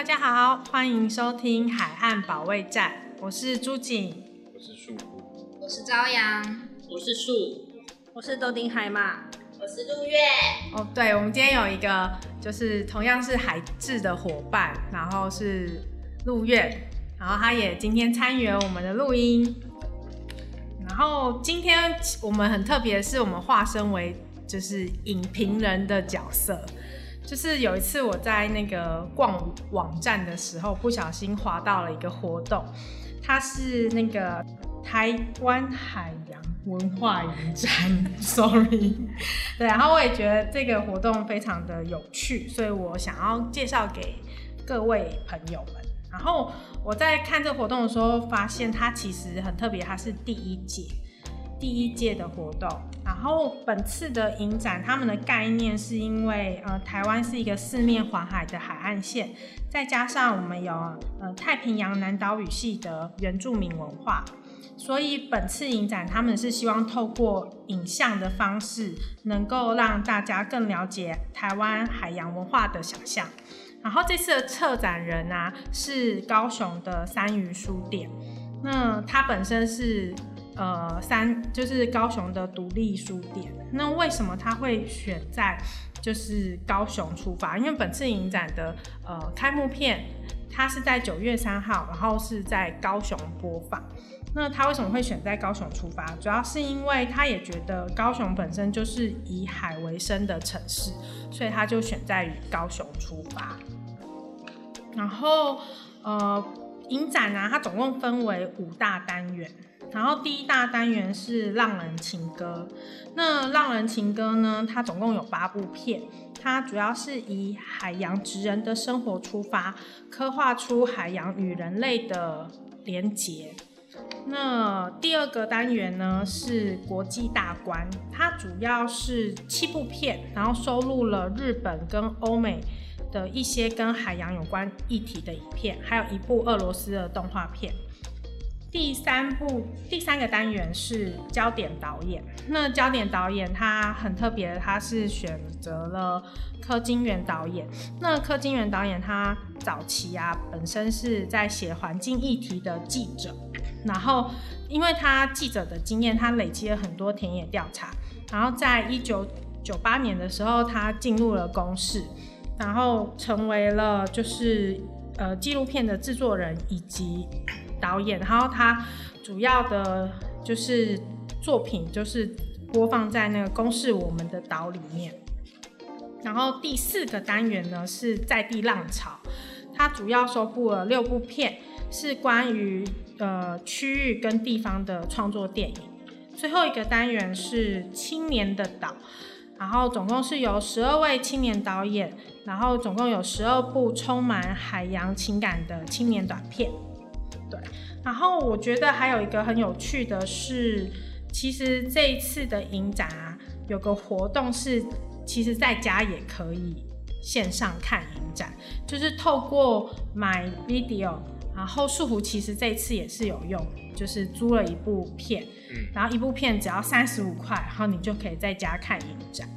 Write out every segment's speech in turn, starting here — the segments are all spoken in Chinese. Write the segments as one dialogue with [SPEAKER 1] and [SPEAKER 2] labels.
[SPEAKER 1] 大家好，欢迎收听海岸保卫战，我是朱瑾，
[SPEAKER 2] 我是树，
[SPEAKER 3] 我是朝阳，
[SPEAKER 4] 我是树，
[SPEAKER 5] 我是豆丁海马，
[SPEAKER 3] 我是陆月。
[SPEAKER 1] 哦，对，我们今天有一个就是同样是海志的伙伴，然后是陆月，然后他也今天参与了我们的录音。然后今天我们很特别是，我们化身为就是影评人的角色。就是有一次我在那个逛网站的时候，不小心滑到了一个活动，它是那个台湾海洋文化影展，sorry，对，然后我也觉得这个活动非常的有趣，所以我想要介绍给各位朋友们。然后我在看这活动的时候，发现它其实很特别，它是第一届。第一届的活动，然后本次的影展，他们的概念是因为呃，台湾是一个四面环海的海岸线，再加上我们有呃太平洋南岛语系的原住民文化，所以本次影展他们是希望透过影像的方式，能够让大家更了解台湾海洋文化的想象。然后这次的策展人啊是高雄的三余书店，那它本身是。呃，三就是高雄的独立书店。那为什么他会选在就是高雄出发？因为本次影展的呃开幕片，它是在九月三号，然后是在高雄播放。那他为什么会选在高雄出发？主要是因为他也觉得高雄本身就是以海为生的城市，所以他就选在于高雄出发。然后呃，影展呢，它总共分为五大单元。然后第一大单元是《浪人情歌》，那《浪人情歌》呢，它总共有八部片，它主要是以海洋职人的生活出发，刻画出海洋与人类的连结。那第二个单元呢是国际大观，它主要是七部片，然后收录了日本跟欧美的一些跟海洋有关议题的影片，还有一部俄罗斯的动画片。第三部第三个单元是焦点导演，那焦点导演他很特别，他是选择了柯金元导演。那柯金元导演他早期啊，本身是在写环境议题的记者，然后因为他记者的经验，他累积了很多田野调查，然后在一九九八年的时候，他进入了公视，然后成为了就是呃纪录片的制作人以及。导演，然后他主要的就是作品就是播放在那个公示我们的岛里面。然后第四个单元呢是在地浪潮，它主要收录了六部片，是关于呃区域跟地方的创作电影。最后一个单元是青年的岛，然后总共是由十二位青年导演，然后总共有十二部充满海洋情感的青年短片。对，然后我觉得还有一个很有趣的是，其实这一次的影展啊，有个活动是，其实在家也可以线上看影展，就是透过 MyVideo，然后树湖其实这一次也是有用，就是租了一部片，然后一部片只要三十五块，然后你就可以在家看影展。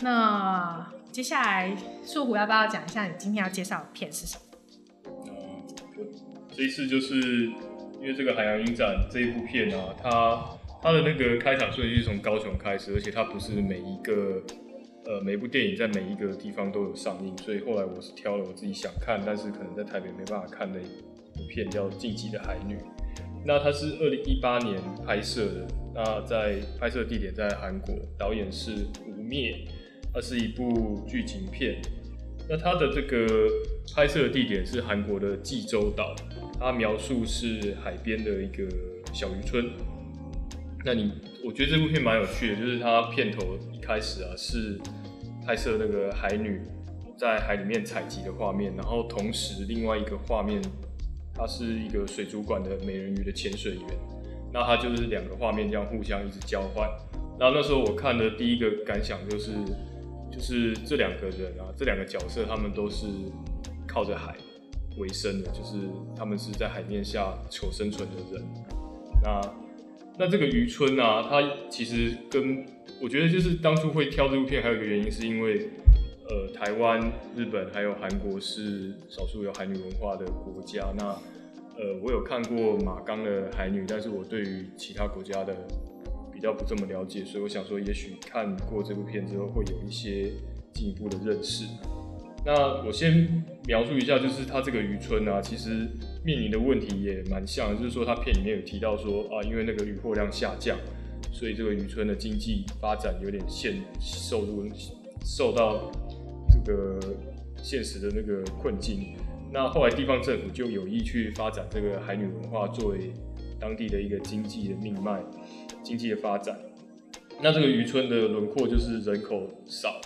[SPEAKER 1] 那接下来树湖要不要讲一下你今天要介绍的片是什么？
[SPEAKER 2] 这一次就是因为这个海洋影展这一部片啊，它它的那个开场顺序是从高雄开始，而且它不是每一个呃每一部电影在每一个地方都有上映，所以后来我是挑了我自己想看，但是可能在台北没办法看的一部片，叫《禁忌的海女》。那它是二零一八年拍摄的，那在拍摄地点在韩国，导演是吴灭，它是一部剧情片。那它的这个拍摄地点是韩国的济州岛。它描述是海边的一个小渔村。那你，我觉得这部片蛮有趣的，就是它片头一开始啊是拍摄那个海女在海里面采集的画面，然后同时另外一个画面，它是一个水族馆的美人鱼的潜水员。那它就是两个画面这样互相一直交换。然后那时候我看的第一个感想就是，就是这两个人啊，这两个角色他们都是靠着海。为生的，就是他们是在海面下求生存的人。那那这个渔村啊，它其实跟我觉得就是当初会挑这部片，还有一个原因是因为，呃，台湾、日本还有韩国是少数有海女文化的国家。那呃，我有看过马岗的海女，但是我对于其他国家的比较不这么了解，所以我想说，也许看过这部片之后，会有一些进一步的认识。那我先描述一下，就是它这个渔村啊，其实面临的问题也蛮像，就是说它片里面有提到说啊，因为那个渔获量下降，所以这个渔村的经济发展有点限受入受到。这个现实的那个困境，那后来地方政府就有意去发展这个海女文化，作为当地的一个经济的命脉、经济的发展。那这个渔村的轮廓就是人口少，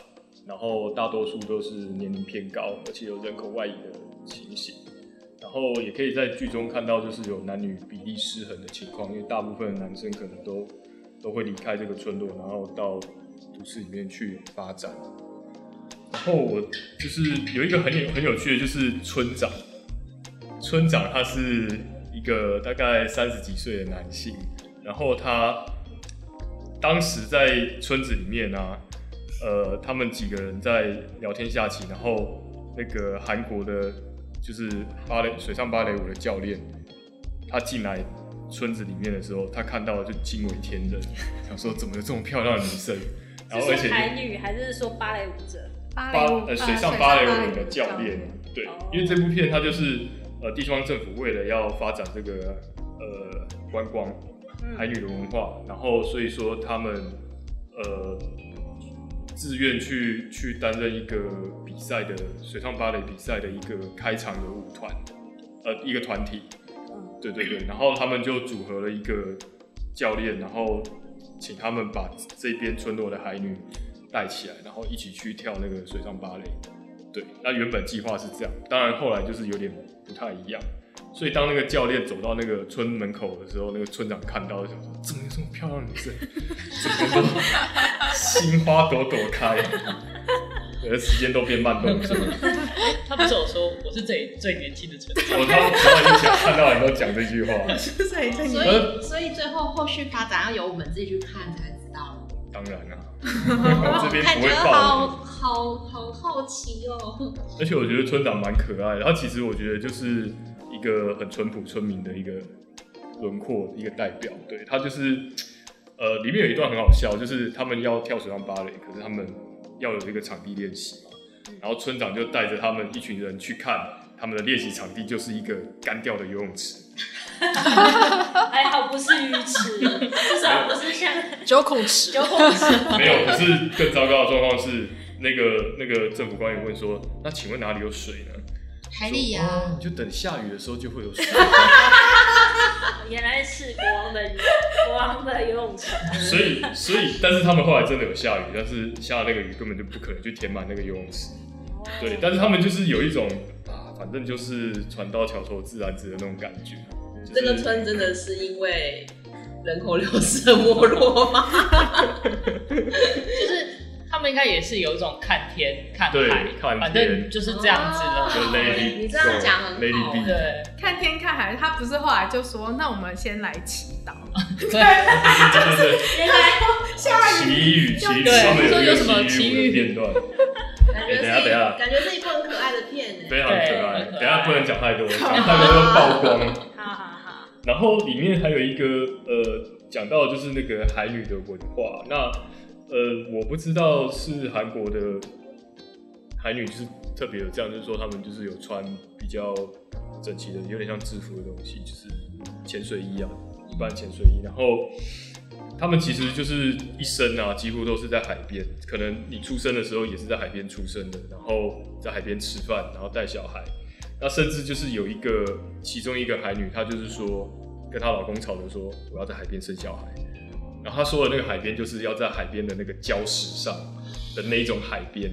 [SPEAKER 2] 然后大多数都是年龄偏高，而且有人口外移的情形。然后也可以在剧中看到，就是有男女比例失衡的情况，因为大部分的男生可能都都会离开这个村落，然后到都市里面去发展。然后我就是有一个很有很有趣的，就是村长。村长他是一个大概三十几岁的男性，然后他当时在村子里面啊，呃，他们几个人在聊天下棋，然后那个韩国的，就是芭蕾水上芭蕾舞的教练，他进来村子里面的时候，他看到就惊为天人，想说怎么有这么漂亮的女生？然后而且
[SPEAKER 5] 海女还是说芭蕾舞者？
[SPEAKER 1] 芭
[SPEAKER 2] 呃水上芭蕾舞的教练，对，因为这部片它就是呃地方政府为了要发展这个呃观光海女的文化，然后所以说他们呃自愿去去担任一个比赛的水上芭蕾比赛的一个开场的舞团，呃一个团体，对对对，然后他们就组合了一个教练，然后请他们把这边村落的海女。带起来，然后一起去跳那个水上芭蕾。对，那原本计划是这样，当然后来就是有点不太一样。所以当那个教练走到那个村门口的时候，那个村长看到就想说：“怎么有这么漂亮的女生？心花朵朵开，呃，时间都变慢动作。”
[SPEAKER 4] 他不是有说我是最最年轻的村长？
[SPEAKER 2] 我他从来就看到人都讲这句话。
[SPEAKER 3] 所以所以最后后续发展要由我们自己去看才知道。
[SPEAKER 2] 当然了、啊。
[SPEAKER 3] 感觉好好好好奇哦！
[SPEAKER 2] 而且我觉得村长蛮可爱的，他其实我觉得就是一个很淳朴村民的一个轮廓，一个代表。对，他就是呃，里面有一段很好笑，就是他们要跳水上芭蕾，可是他们要有一个场地练习嘛，然后村长就带着他们一群人去看他们的练习场地，就是一个干掉的游泳池。
[SPEAKER 5] 还 好不是鱼池，至少不是像
[SPEAKER 1] 九孔池。
[SPEAKER 5] 九孔池
[SPEAKER 2] 没有，可是更糟糕的状况是，那个那个政府官员问说：“那请问哪里有水呢？”
[SPEAKER 3] 海里呀、啊，
[SPEAKER 2] 你就等下雨的时候就会有水。
[SPEAKER 5] 原来是国王的国王的游泳池。
[SPEAKER 2] 所以所以，但是他们后来真的有下雨，但是下那个雨根本就不可能去填满那个游泳池。对，但是他们就是有一种啊，反正就是船到桥头自然直的那种感觉。
[SPEAKER 6] 这个村真的是因为人口流失而没落吗？
[SPEAKER 4] 就是他们应该也是有一种看天看海，
[SPEAKER 2] 看
[SPEAKER 4] 反正就是这样子的。
[SPEAKER 6] 你这样讲很好。
[SPEAKER 4] 对，
[SPEAKER 1] 看天看海，他不是后来就说，那我们先来祈祷。
[SPEAKER 4] 对，
[SPEAKER 2] 对对对，
[SPEAKER 5] 原来
[SPEAKER 1] 下雨。
[SPEAKER 2] 祈雨，祈雨，
[SPEAKER 4] 对，说有什么祈雨
[SPEAKER 2] 片段？
[SPEAKER 6] 感觉是，感觉是一部很可爱的片，
[SPEAKER 2] 非常可爱。等下不能讲太多，讲太多会曝光。好好好然后里面还有一个呃，讲到就是那个海女的文化。那呃，我不知道是韩国的海女就是特别有这样，就是说他们就是有穿比较整齐的，有点像制服的东西，就是潜水衣啊，一般潜水衣。然后他们其实就是一生啊，几乎都是在海边。可能你出生的时候也是在海边出生的，然后在海边吃饭，然后带小孩。那甚至就是有一个其中一个海女，她就是说跟她老公吵着说，我要在海边生小孩。然后她说的那个海边就是要在海边的那个礁石上的那一种海边，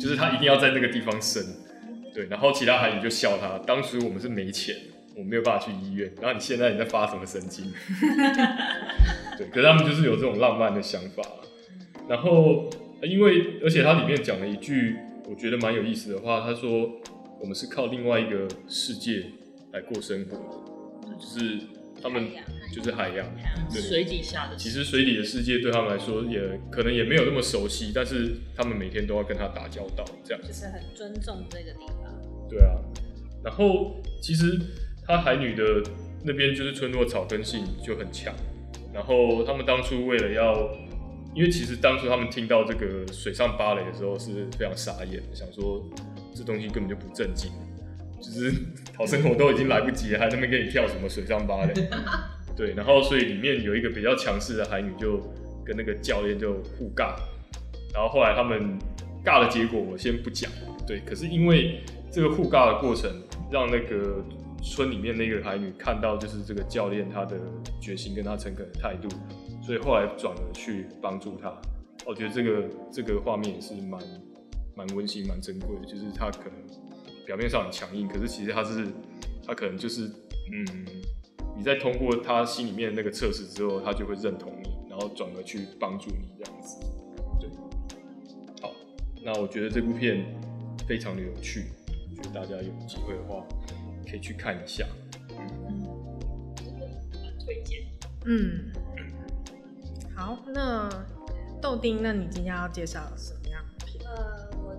[SPEAKER 2] 就是他一定要在那个地方生。对，然后其他海女就笑他，当时我们是没钱，我没有办法去医院。然后你现在你在发什么神经？对，可是他们就是有这种浪漫的想法。然后因为而且它里面讲了一句我觉得蛮有意思的话，他说。我们是靠另外一个世界来过生活，就是他他
[SPEAKER 5] 们
[SPEAKER 2] 就是海洋，对，
[SPEAKER 4] 水底下的
[SPEAKER 2] 其实水底的世界对他们来说也可能也没有那么熟悉，但是他们每天都要跟他打交道，这样。
[SPEAKER 5] 就是很尊重这个地方。
[SPEAKER 2] 对啊，然后其实他海女的那边就是村落草根性就很强，然后他们当初为了要，因为其实当初他们听到这个水上芭蕾的时候是非常傻眼，想说这东西根本就不正经，就是讨生活都已经来不及了，还在那边给你跳什么水上芭蕾？对，然后所以里面有一个比较强势的海女就跟那个教练就互尬，然后后来他们尬的结果我先不讲，对，可是因为。这个互尬的过程，让那个村里面那个海女看到，就是这个教练他的决心跟他诚恳的态度，所以后来转而去帮助他。我觉得这个这个画面也是蛮蛮温馨、蛮珍贵的。就是他可能表面上很强硬，可是其实他是他可能就是嗯，你在通过他心里面那个测试之后，他就会认同你，然后转而去帮助你这样子。对，好，那我觉得这部片非常的有趣。觉得大家有机会的话，可以去看一下。嗯，
[SPEAKER 4] 蛮推荐。
[SPEAKER 1] 嗯，好，那豆丁，那你今天要介绍什么样的片？
[SPEAKER 5] 呃，我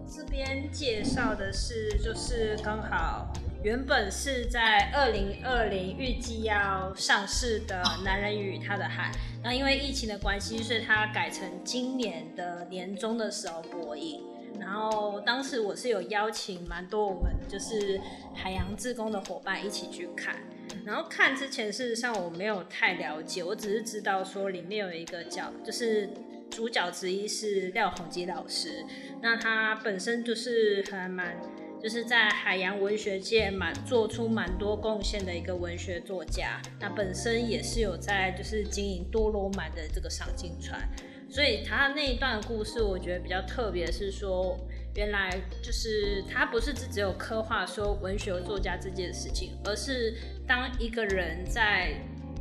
[SPEAKER 5] 这边介绍的是，就是刚好原本是在二零二零预计要上市的《男人与他的海》，那因为疫情的关系，所以它改成今年的年中的时候播映。然后当时我是有邀请蛮多我们就是海洋志工的伙伴一起去看，然后看之前事实上我没有太了解，我只是知道说里面有一个叫就是主角之一是廖鸿基老师，那他本身就是还蛮就是在海洋文学界蛮做出蛮多贡献的一个文学作家，那本身也是有在就是经营多罗满的这个赏鲸船。所以他那一段故事，我觉得比较特别，是说原来就是他不是只只有刻画说文学作家这件事情，而是当一个人在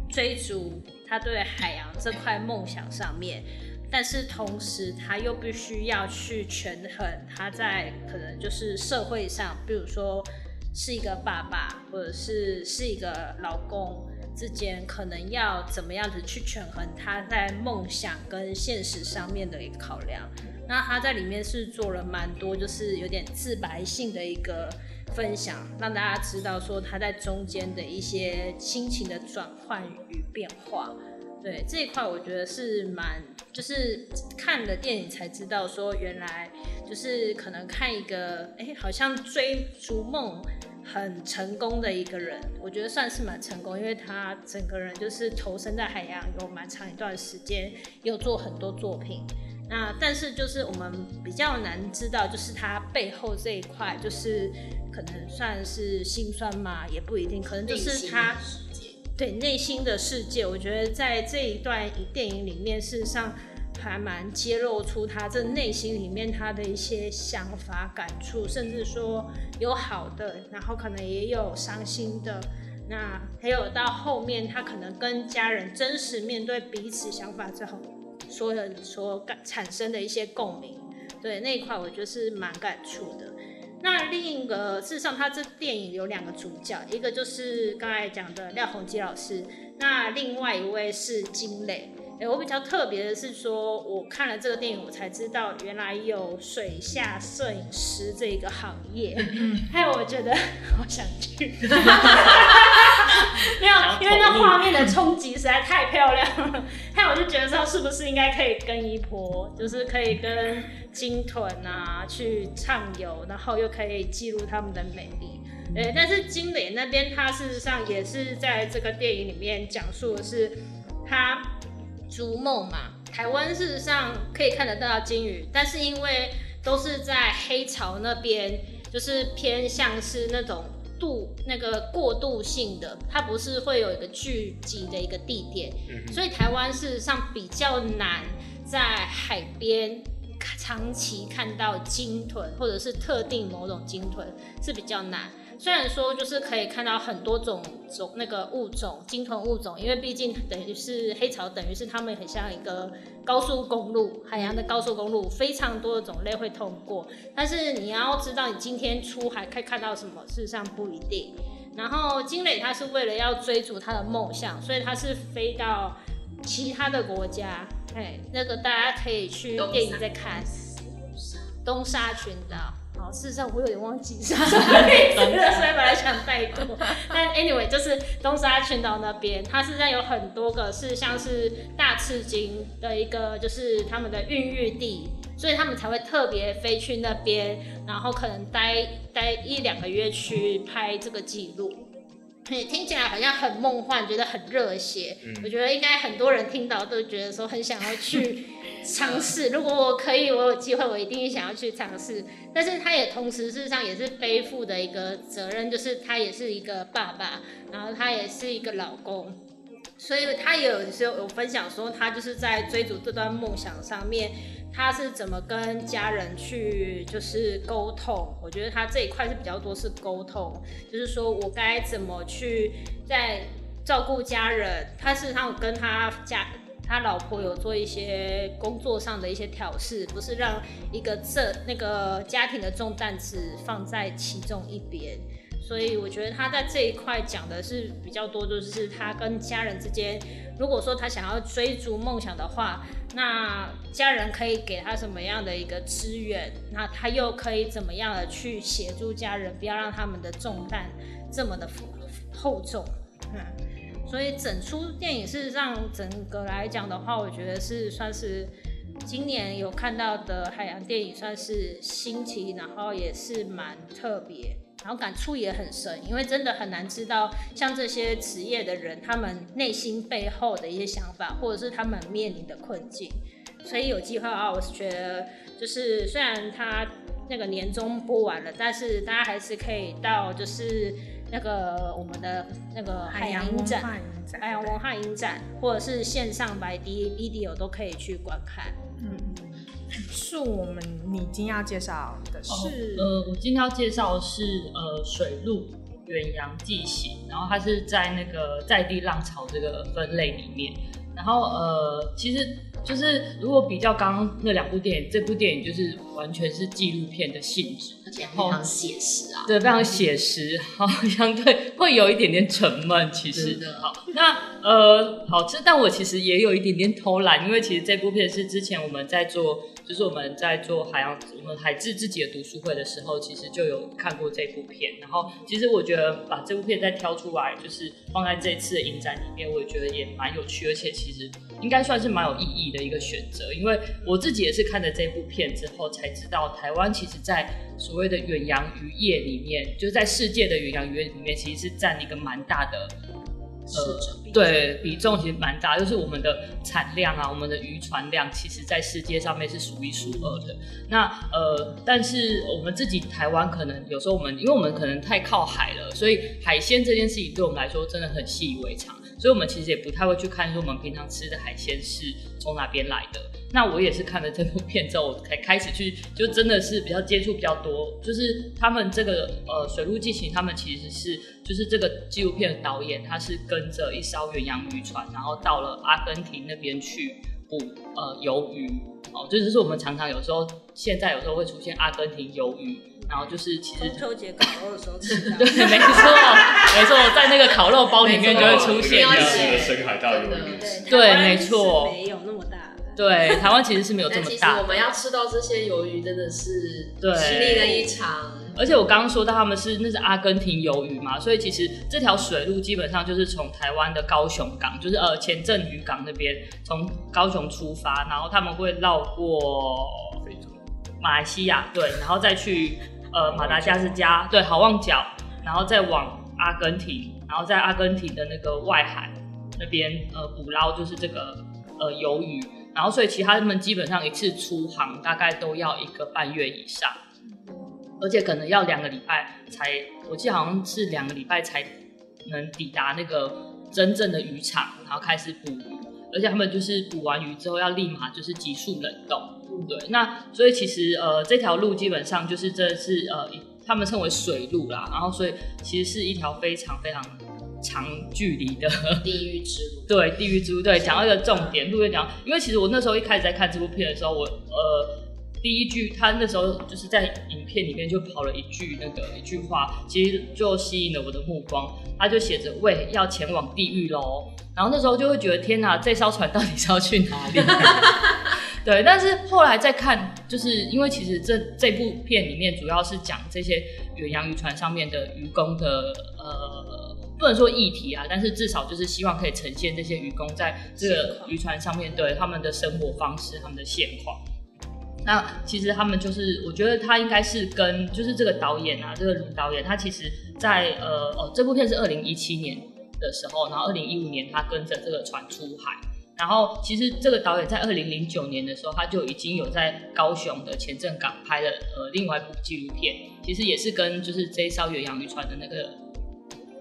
[SPEAKER 5] 追逐他对海洋这块梦想上面，但是同时他又必须要去权衡他在可能就是社会上，比如说是一个爸爸，或者是是一个老公。之间可能要怎么样子去权衡他在梦想跟现实上面的一个考量。那他在里面是做了蛮多，就是有点自白性的一个分享，让大家知道说他在中间的一些心情的转换与变化。对，这一块，我觉得是蛮，就是看了电影才知道说，原来就是可能看一个，哎，好像追逐梦。很成功的一个人，我觉得算是蛮成功，因为他整个人就是投身在海洋有蛮长一段时间，又做很多作品。那但是就是我们比较难知道，就是他背后这一块，就是可能算是心酸嘛，也不一定，可能就是他对内心的世界。我觉得在这一段电影里面，事实上。还蛮揭露出他这内心里面他的一些想法、感触，甚至说有好的，然后可能也有伤心的，那还有到后面他可能跟家人真实面对彼此想法之后，所有所感产生的一些共鸣，对那一块我觉得是蛮感触的。那另一个，事实上他这电影有两个主角，一个就是刚才讲的廖鸿基老师，那另外一位是金磊。欸，我比较特别的是说，我看了这个电影，我才知道原来有水下摄影师这个行业，还有我觉得 好想去，没有，因为那画面的冲击实在太漂亮了，还有我就觉得说，是不是应该可以跟一波，就是可以跟鲸豚啊去畅游，然后又可以记录他们的美丽，对，但是金磊那边，他事实上也是在这个电影里面讲述的是他。逐梦嘛，台湾事实上可以看得到鲸鱼，但是因为都是在黑潮那边，就是偏向是那种度那个过渡性的，它不是会有一个聚集的一个地点，所以台湾事实上比较难在海边长期看到鲸豚，或者是特定某种鲸豚是比较难。虽然说就是可以看到很多种种那个物种鲸豚物种，因为毕竟等于是黑潮，等于是他们很像一个高速公路，海洋的高速公路，非常多的种类会通过。但是你要知道，你今天出海可以看到什么，事实上不一定。然后金磊他是为了要追逐他的梦想，所以他是飞到其他的国家，哎，那个大家可以去电影再看东沙群岛。好，事实上我有点忘记是 什么名字了，所以本来想带过。但 anyway，就是东沙群岛那边，它实际上有很多个是像是大赤鲸的一个，就是他们的孕育地，所以他们才会特别飞去那边，然后可能待待一两个月去拍这个记录。听起来好像很梦幻，觉得很热血。嗯、我觉得应该很多人听到都觉得说很想要去 尝试。如果我可以，我有机会，我一定想要去尝试。但是他也同时事实上也是背负的一个责任，就是他也是一个爸爸，然后他也是一个老公，所以他也有时候有分享说，他就是在追逐这段梦想上面。他是怎么跟家人去就是沟通？我觉得他这一块是比较多是沟通，就是说我该怎么去在照顾家人。他事实上有跟他家他老婆有做一些工作上的一些调适，不是让一个这那个家庭的重担只放在其中一边。所以我觉得他在这一块讲的是比较多，就是他跟家人之间，如果说他想要追逐梦想的话，那家人可以给他什么样的一个资源？那他又可以怎么样的去协助家人，不要让他们的重担这么的厚重？所以整出电影事实上整个来讲的话，我觉得是算是今年有看到的海洋电影，算是新奇，然后也是蛮特别。然后感触也很深，因为真的很难知道像这些职业的人，他们内心背后的一些想法，或者是他们面临的困境。所以有机会啊，我是觉得，就是虽然他那个年终播完了，但是大家还是可以到就是那个我们的那个海洋影展、海洋文化影展，或者是线上白 D video 都可以去观看。嗯。
[SPEAKER 1] 是我们你今天要介绍的是，
[SPEAKER 4] 呃，我今天要介绍的是呃水陆远洋纪行，然后它是在那个在地浪潮这个分类里面，然后呃其实。就是如果比较刚刚那两部电影，这部电影就是完全是纪录片的性质，
[SPEAKER 6] 而且非常写实啊。
[SPEAKER 4] 对，非常写实，好，相对会有一点点沉闷。其实，的好，那呃，好，这但我其实也有一点点偷懒，因为其实这部片是之前我们在做，就是我们在做海洋，我们海志自己的读书会的时候，其实就有看过这部片。然后，其实我觉得把这部片再挑出来，就是放在这次的影展里面，我也觉得也蛮有趣，而且其实应该算是蛮有意义的。的一个选择，因为我自己也是看了这部片之后才知道，台湾其实，在所谓的远洋渔业里面，就是在世界的远洋渔业里面，其实是占一个蛮大的呃，对比重其实蛮大，就是我们的产量啊，我们的渔船量，其实在世界上面是数一数二的。那呃，但是我们自己台湾可能有时候我们，因为我们可能太靠海了，所以海鲜这件事情对我们来说真的很习以为常。所以，我们其实也不太会去看，说我们平常吃的海鲜是从哪边来的。那我也是看了这部片之后，我才开始去，就真的是比较接触比较多。就是他们这个呃水路纪行，他们其实是就是这个纪录片的导演，他是跟着一艘远洋渔船，然后到了阿根廷那边去捕呃鱿鱼。哦，这就是我们常常有时候现在有时候会出现阿根廷鱿鱼。然后就是其实
[SPEAKER 5] 中秋节烤肉的时候 吃的，
[SPEAKER 4] 对，没错，没错，在那个烤肉包里面就会出现的
[SPEAKER 2] 深海大鱿鱼，
[SPEAKER 4] 对，没错，
[SPEAKER 5] 没有那么大，
[SPEAKER 4] 对，台湾其实是没有这么大。
[SPEAKER 6] 我们要吃到这些鱿鱼真的是对，经历了一场。
[SPEAKER 4] 而且我刚刚说到他们是那是阿根廷鱿鱼嘛，所以其实这条水路基本上就是从台湾的高雄港，就是呃前镇渔港那边从高雄出发，然后他们会绕过非洲、马来西亚，对，然后再去。呃，马达加斯加对，好望角，然后再往阿根廷，然后在阿根廷的那个外海那边呃捕捞，就是这个呃鱿鱼，然后所以其他他们基本上一次出航大概都要一个半月以上，而且可能要两个礼拜才，我记得好像是两个礼拜才能抵达那个真正的渔场，然后开始捕鱼，而且他们就是捕完鱼之后要立马就是急速冷冻。对，那所以其实呃这条路基本上就是这是呃他们称为水路啦，然后所以其实是一条非常非常长距离的
[SPEAKER 6] 地狱之路。
[SPEAKER 4] 对，地狱之路。对，讲到一个重点，路边讲，因为其实我那时候一开始在看这部片的时候，我呃。第一句，他那时候就是在影片里面就跑了一句那个一句话，其实就吸引了我的目光。他就写着“喂，要前往地狱喽”，然后那时候就会觉得天哪，这艘船到底是要去哪里？对，但是后来再看，就是因为其实这这部片里面主要是讲这些远洋渔船上面的渔工的呃，不能说议题啊，但是至少就是希望可以呈现这些渔工在这个渔船上面对他们的生活方式、他们的现况。那其实他们就是，我觉得他应该是跟就是这个导演啊，这个卢导演，他其实在呃哦，这部片是二零一七年的时候，然后二零一五年他跟着这个船出海，然后其实这个导演在二零零九年的时候，他就已经有在高雄的前镇港拍了呃另外一部纪录片，其实也是跟就是这一艘远洋渔船的那个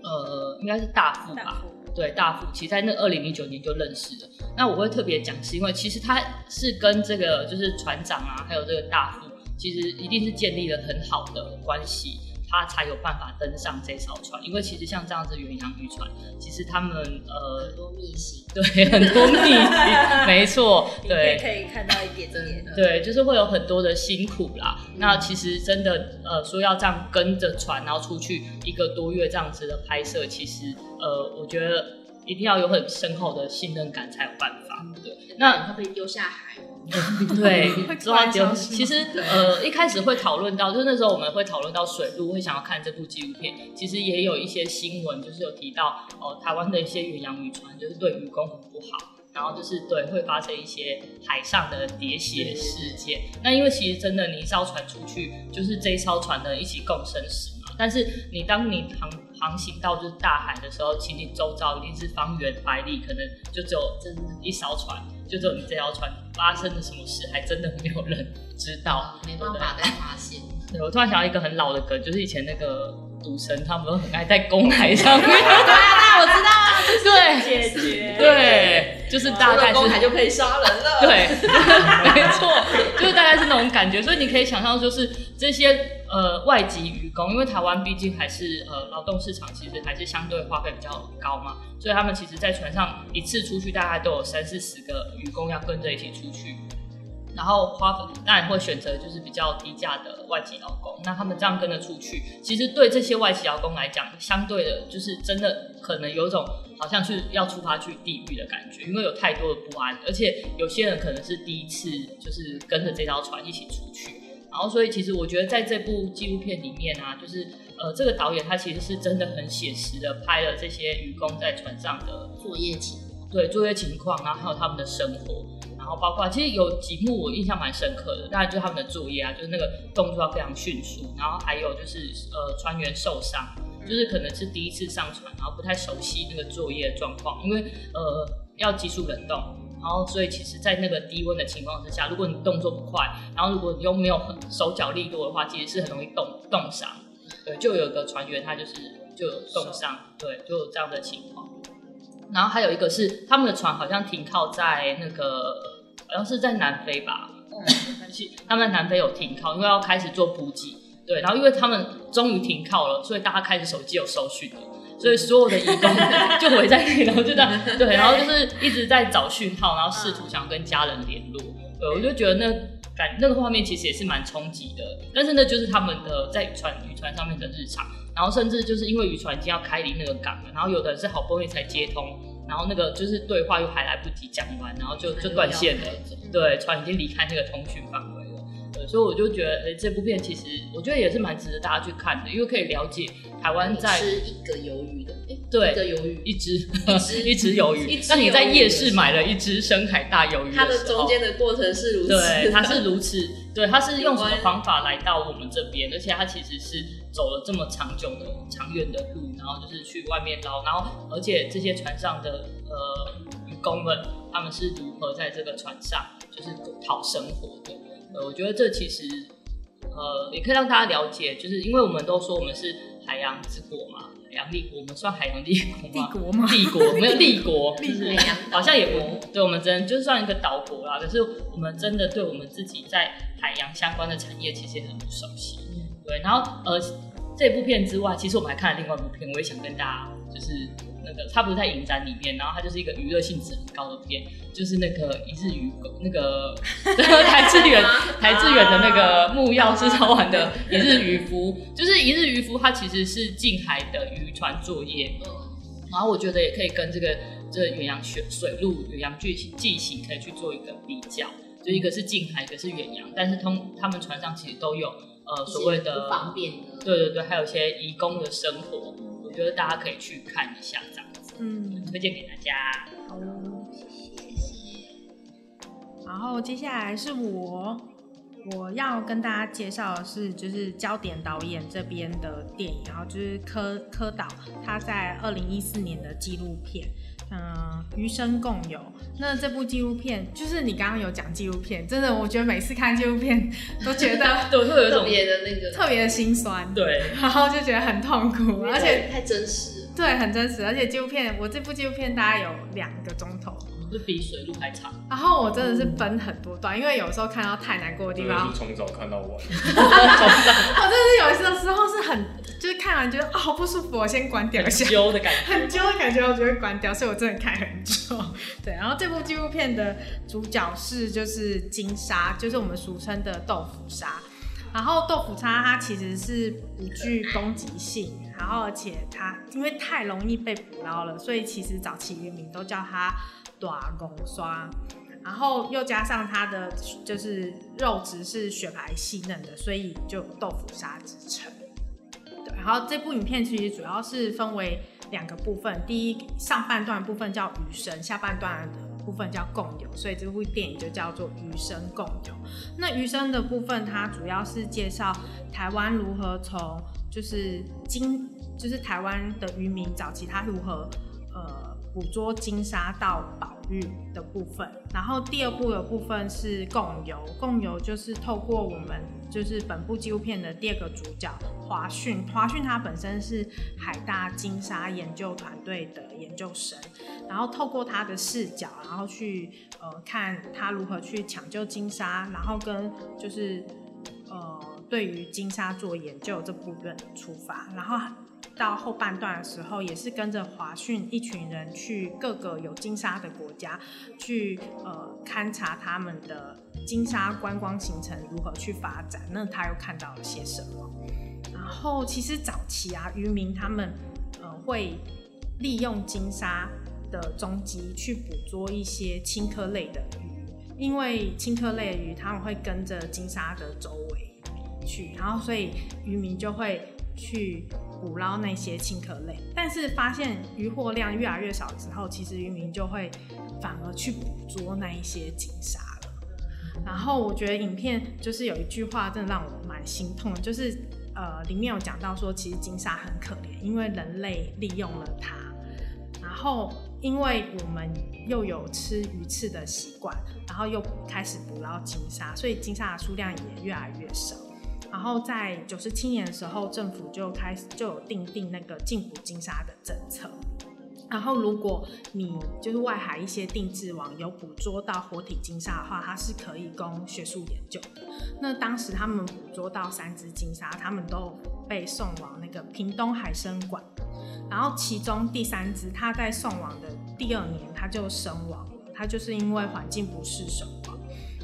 [SPEAKER 4] 呃应该是大副吧。对，大副，其实在那二零零九年就认识了。那我会特别讲，是因为其实他是跟这个就是船长啊，还有这个大副，其实一定是建立了很好的关系。他才有办法登上这艘船，因为其实像这样子远洋渔船，其实他们呃
[SPEAKER 3] 很多秘辛，
[SPEAKER 4] 对，很多秘辛，没错，对，
[SPEAKER 5] 可以看到一点点的，
[SPEAKER 4] 对，就是会有很多的辛苦啦。嗯、那其实真的呃说要这样跟着船，然后出去一个多月这样子的拍摄，其实呃我觉得一定要有很深厚的信任感才有办法。嗯、对，那
[SPEAKER 3] 会被丢下海。
[SPEAKER 4] 对，说到丢，其实呃一开始会讨论到，就是那时候我们会讨论到水路，会想要看这部纪录片。其实也有一些新闻，就是有提到哦、呃，台湾的一些远洋渔船就是对渔工很不好，然后就是对会发生一些海上的喋血事件。那因为其实真的，你一艘船出去，就是这一艘船的一起共生死嘛。但是你当你航航行到就是大海的时候，其实你周遭一定是方圆百里，可能就只有这一艘船。就只有你这条船发生了什么事，还真的没有人知道，
[SPEAKER 3] 没办法再发现。
[SPEAKER 4] 对，我突然想到一个很老的梗，就是以前那个赌神，他们都很爱在公海上面。
[SPEAKER 3] 对啊，我知道啊，
[SPEAKER 4] 对，
[SPEAKER 5] 解决，
[SPEAKER 4] 对，就是大概是
[SPEAKER 6] 公海就可以杀人了。
[SPEAKER 4] 对，没错，就是大概是那种感觉。所以你可以想象，就是这些。呃，外籍渔工，因为台湾毕竟还是呃劳动市场，其实还是相对花费比较高嘛，所以他们其实，在船上一次出去，大概都有三四十个渔工要跟着一起出去，然后花粉当然会选择就是比较低价的外籍劳工。那他们这样跟着出去，其实对这些外籍劳工来讲，相对的，就是真的可能有一种好像是要出发去地狱的感觉，因为有太多的不安，而且有些人可能是第一次就是跟着这条船一起出去。然后，所以其实我觉得在这部纪录片里面啊，就是呃，这个导演他其实是真的很写实的拍了这些渔工在船上的
[SPEAKER 3] 作业情况，
[SPEAKER 4] 对作业情况，然后还有他们的生活，然后包括其实有几幕我印象蛮深刻的，当然就是他们的作业啊，就是那个动作要非常迅速，然后还有就是呃船员受伤，就是可能是第一次上船，然后不太熟悉那个作业的状况，因为呃要急速冷冻。然后，所以其实，在那个低温的情况之下，如果你动作不快，然后如果你又没有很手脚力度的话，其实是很容易冻冻伤。对，就有个船员他就是就有冻伤，对，就有这样的情况。然后还有一个是他们的船好像停靠在那个好像是在南非吧，嗯，他们在南非有停靠，因为要开始做补给。对，然后因为他们终于停靠了，所以大家开始手机有收讯了。所以所有的移工 就围在那里，然后就这样，对，然后就是一直在找讯号，然后试图想要跟家人联络。对，我就觉得那感那个画面其实也是蛮冲击的。但是那就是他们的在渔船渔船上面的日常，然后甚至就是因为渔船已经要开离那个港了，然后有的人是好不容易才接通，然后那个就是对话又还来不及讲完，然后就就断线了。对，船已经离开那个通讯范围了。对，所以我就觉得，哎、欸，这部片其实我觉得也是蛮值得大家去看的，因为可以了解。台湾在
[SPEAKER 3] 吃一个鱿鱼的，欸、
[SPEAKER 4] 对，
[SPEAKER 3] 一个鱿鱼，
[SPEAKER 4] 一只 一只鱿鱼。那你在夜市买了一只深海大鱿鱼，
[SPEAKER 6] 它的中间的过程是如此，
[SPEAKER 4] 对，它是如此，对，它是用什么方法来到我们这边？而且它其实是走了这么长久的、长远的路，然后就是去外面捞，然后而且这些船上的呃渔工们，他们是如何在这个船上就是讨生活的？呃，我觉得这其实呃也可以让大家了解，就是因为我们都说我们是。海洋之国嘛，海洋立国，我们算海洋立国吗？
[SPEAKER 1] 帝国吗？
[SPEAKER 4] 立国没有立国，
[SPEAKER 1] 立国
[SPEAKER 4] 好像也不对，我们真就算一个岛国啦。可是我们真的对我们自己在海洋相关的产业其实也很不熟悉。对，然后呃，这部片之外，其实我们还看了另外一部片，我也想跟大家就是那个，它不是在影展里面，然后它就是一个娱乐性质很高的片，就是那个一日渔那个 台志远台志远的那个木曜制造完的一日渔夫，就是一日渔夫，它其实是近海的渔船作业，然后我觉得也可以跟这个这远洋水水路远洋巨巨型可以去做一个比较，就一个是近海，一个是远洋，但是通他们船上其实都有呃所谓的
[SPEAKER 3] 方便的，
[SPEAKER 4] 对对对，还有一些移工的生活。我觉得大家可以去看一下这样子，嗯，推荐给大家。
[SPEAKER 1] 好，谢谢谢谢。然后接下来是我，我要跟大家介绍的是，就是焦点导演这边的电影，然后就是柯柯导他在二零一四年的纪录片。嗯，余生共有。那这部纪录片，就是你刚刚有讲纪录片，真的，我觉得每次看纪录片都觉得
[SPEAKER 4] 都会有一种
[SPEAKER 6] 特别的那个
[SPEAKER 1] 特别的心酸，
[SPEAKER 4] 对，
[SPEAKER 1] 然后就觉得很痛苦，而且
[SPEAKER 6] 太真实，
[SPEAKER 1] 对，很真实，而且纪录片，我这部纪录片大概有两个钟头。
[SPEAKER 4] 是比水路还长，
[SPEAKER 1] 然后我真的是分很多段，因为有时候看到太难过的地方，
[SPEAKER 2] 是从早看到晚。我真
[SPEAKER 1] 的是有的时候是很，就是看完觉得哦好不舒服，我先关掉一下，
[SPEAKER 4] 很揪的感觉，
[SPEAKER 1] 很揪的感觉，我就会关掉，所以我真的看很久。对，然后这部纪录片的主角是就是金沙，就是我们俗称的豆腐沙。然后豆腐沙它其实是不具攻击性，然后而且它因为太容易被捕捞了，所以其实早期渔民都叫它。大公刷，然后又加上它的就是肉质是雪白细嫩的，所以就有豆腐沙之称。对，然后这部影片其实主要是分为两个部分，第一上半段部分叫余生，下半段的部分叫共有，所以这部电影就叫做余生共有。那余生的部分，它主要是介绍台湾如何从就是金，就是台湾的渔民早期他如何呃。捕捉金沙到保育的部分，然后第二部的部分是共游，共游就是透过我们就是本部纪录片的第二个主角华讯，华讯他本身是海大金沙研究团队的研究生，然后透过他的视角，然后去呃看他如何去抢救金沙，然后跟就是呃对于金沙做研究这部分出发，然后。到后半段的时候，也是跟着华讯一群人去各个有金沙的国家去呃勘察他们的金沙观光行程如何去发展。那他又看到了些什么？然后其实早期啊，渔民他们呃会利用金沙的踪迹去捕捉一些青蚵类的鱼，因为青蚵类的鱼他们会跟着金沙的周围去，然后所以渔民就会去。捕捞那些青壳类，但是发现渔获量越来越少之后，其实渔民就会反而去捕捉那一些金沙了。然后我觉得影片就是有一句话真的让我蛮心痛的，就是呃里面有讲到说，其实金沙很可怜，因为人类利用了它，然后因为我们又有吃鱼翅的习惯，然后又开始捕捞金沙，所以金沙的数量也越来越少。然后在九十七年的时候，政府就开始就有订定那个禁捕金沙的政策。然后如果你就是外海一些定制网有捕捉到活体金沙的话，它是可以供学术研究的。那当时他们捕捉到三只金沙，他们都被送往那个屏东海生馆。然后其中第三只，它在送往的第二年，它就身亡了。它就是因为环境不适身亡。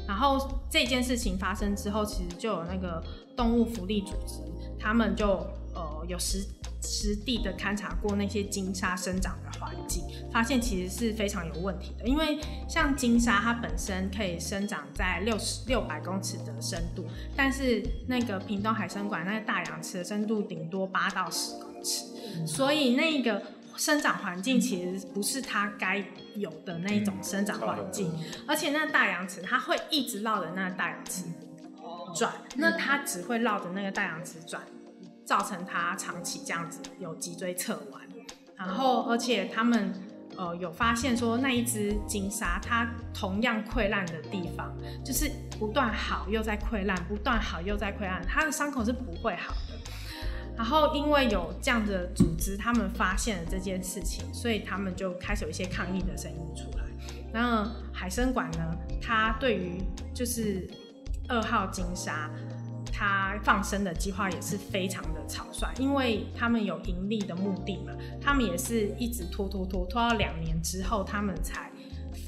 [SPEAKER 1] 然后这件事情发生之后，其实就有那个。动物福利组织，他们就呃有实实地的勘察过那些金沙生长的环境，发现其实是非常有问题的。因为像金沙，它本身可以生长在六十六百公尺的深度，但是那个屏东海生馆那个大洋池的深度顶多八到十公尺，所以那个生长环境其实不是它该有的那种生长环境，而且那大洋池它会一直绕着那大洋池。转，那它只会绕着那个大洋池转，造成它长期这样子有脊椎侧弯。然后，而且他们呃有发现说，那一只金鲨它同样溃烂的地方，就是不断好又在溃烂，不断好又在溃烂，它的伤口是不会好的。然后，因为有这样的组织，他们发现了这件事情，所以他们就开始有一些抗议的声音出来。然后，海参馆呢，它对于就是。二号金沙，它他放生的计划也是非常的草率，因为他们有盈利的目的嘛，他们也是一直拖拖拖拖到两年之后，他们才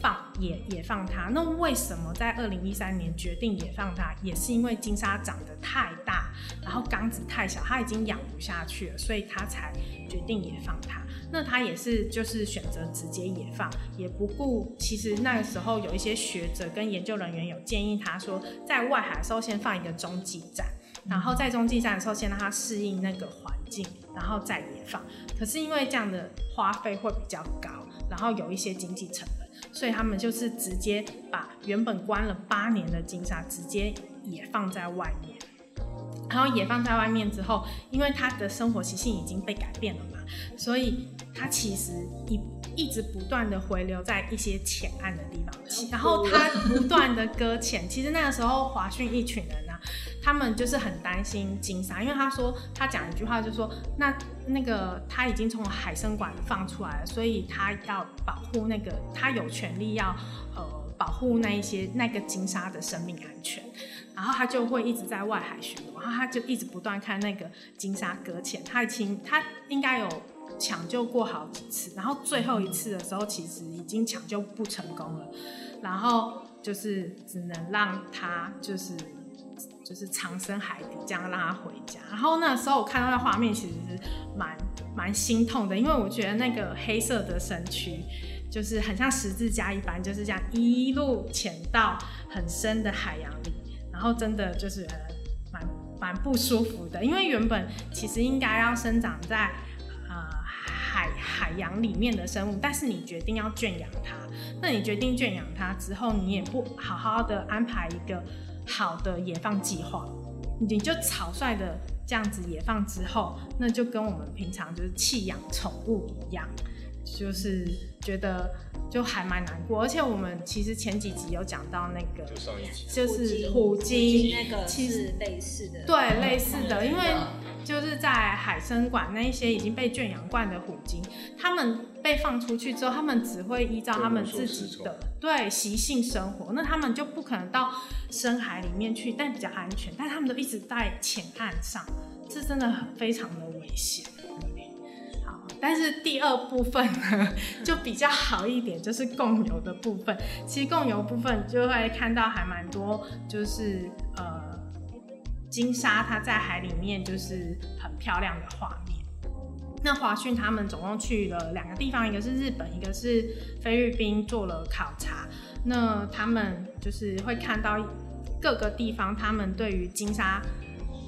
[SPEAKER 1] 放也也放它。那为什么在二零一三年决定也放它？也是因为金沙长得太大，然后缸子太小，它已经养不下去了，所以他才决定也放它。那他也是就是选择直接野放，也不顾其实那个时候有一些学者跟研究人员有建议他说，在外海的时候先放一个中继站，然后在中继站的时候先让它适应那个环境，然后再野放。可是因为这样的花费会比较高，然后有一些经济成本，所以他们就是直接把原本关了八年的金沙直接也放在外面。然后也放在外面之后，因为它的生活习性已经被改变了嘛，所以它其实一一直不断的回流在一些浅岸的地方，然后它不断的搁浅。其实那个时候华讯一群人他们就是很担心金沙，因为他说他讲一句话就是说，那那个他已经从海生馆放出来了，所以他要保护那个，他有权利要呃保护那一些那个金沙的生命安全。然后他就会一直在外海巡逻，然后他就一直不断看那个金沙搁浅，他已经他应该有抢救过好几次，然后最后一次的时候其实已经抢救不成功了，然后就是只能让他就是就是藏身海底，这样让他回家。然后那时候我看到那画面其实是蛮蛮心痛的，因为我觉得那个黑色的身躯就是很像十字架一般，就是这样一路潜到很深的海洋里。然后真的就是蛮蛮不舒服的，因为原本其实应该要生长在呃海海洋里面的生物，但是你决定要圈养它，那你决定圈养它之后，你也不好好的安排一个好的野放计划，你就草率的这样子野放之后，那就跟我们平常就是弃养宠物一样，就是觉得。就还蛮难过，而且我们其实前几集有讲到那个，
[SPEAKER 2] 就上一集
[SPEAKER 1] 就是虎鲸，
[SPEAKER 5] 那个其实类似的，
[SPEAKER 1] 对，类似的，因为就是在海生馆那一些已经被圈养惯的虎鲸，他们被放出去之后，他们只会依照他们自己的对习性生活，那他们就不可能到深海里面去，但比较安全，但他们都一直在浅岸上，这真的很非常的危险。但是第二部分呢，就比较好一点，就是共游的部分。其实共游部分就会看到还蛮多，就是呃金沙它在海里面就是很漂亮的画面。那华讯他们总共去了两个地方，一个是日本，一个是菲律宾做了考察。那他们就是会看到各个地方，他们对于金沙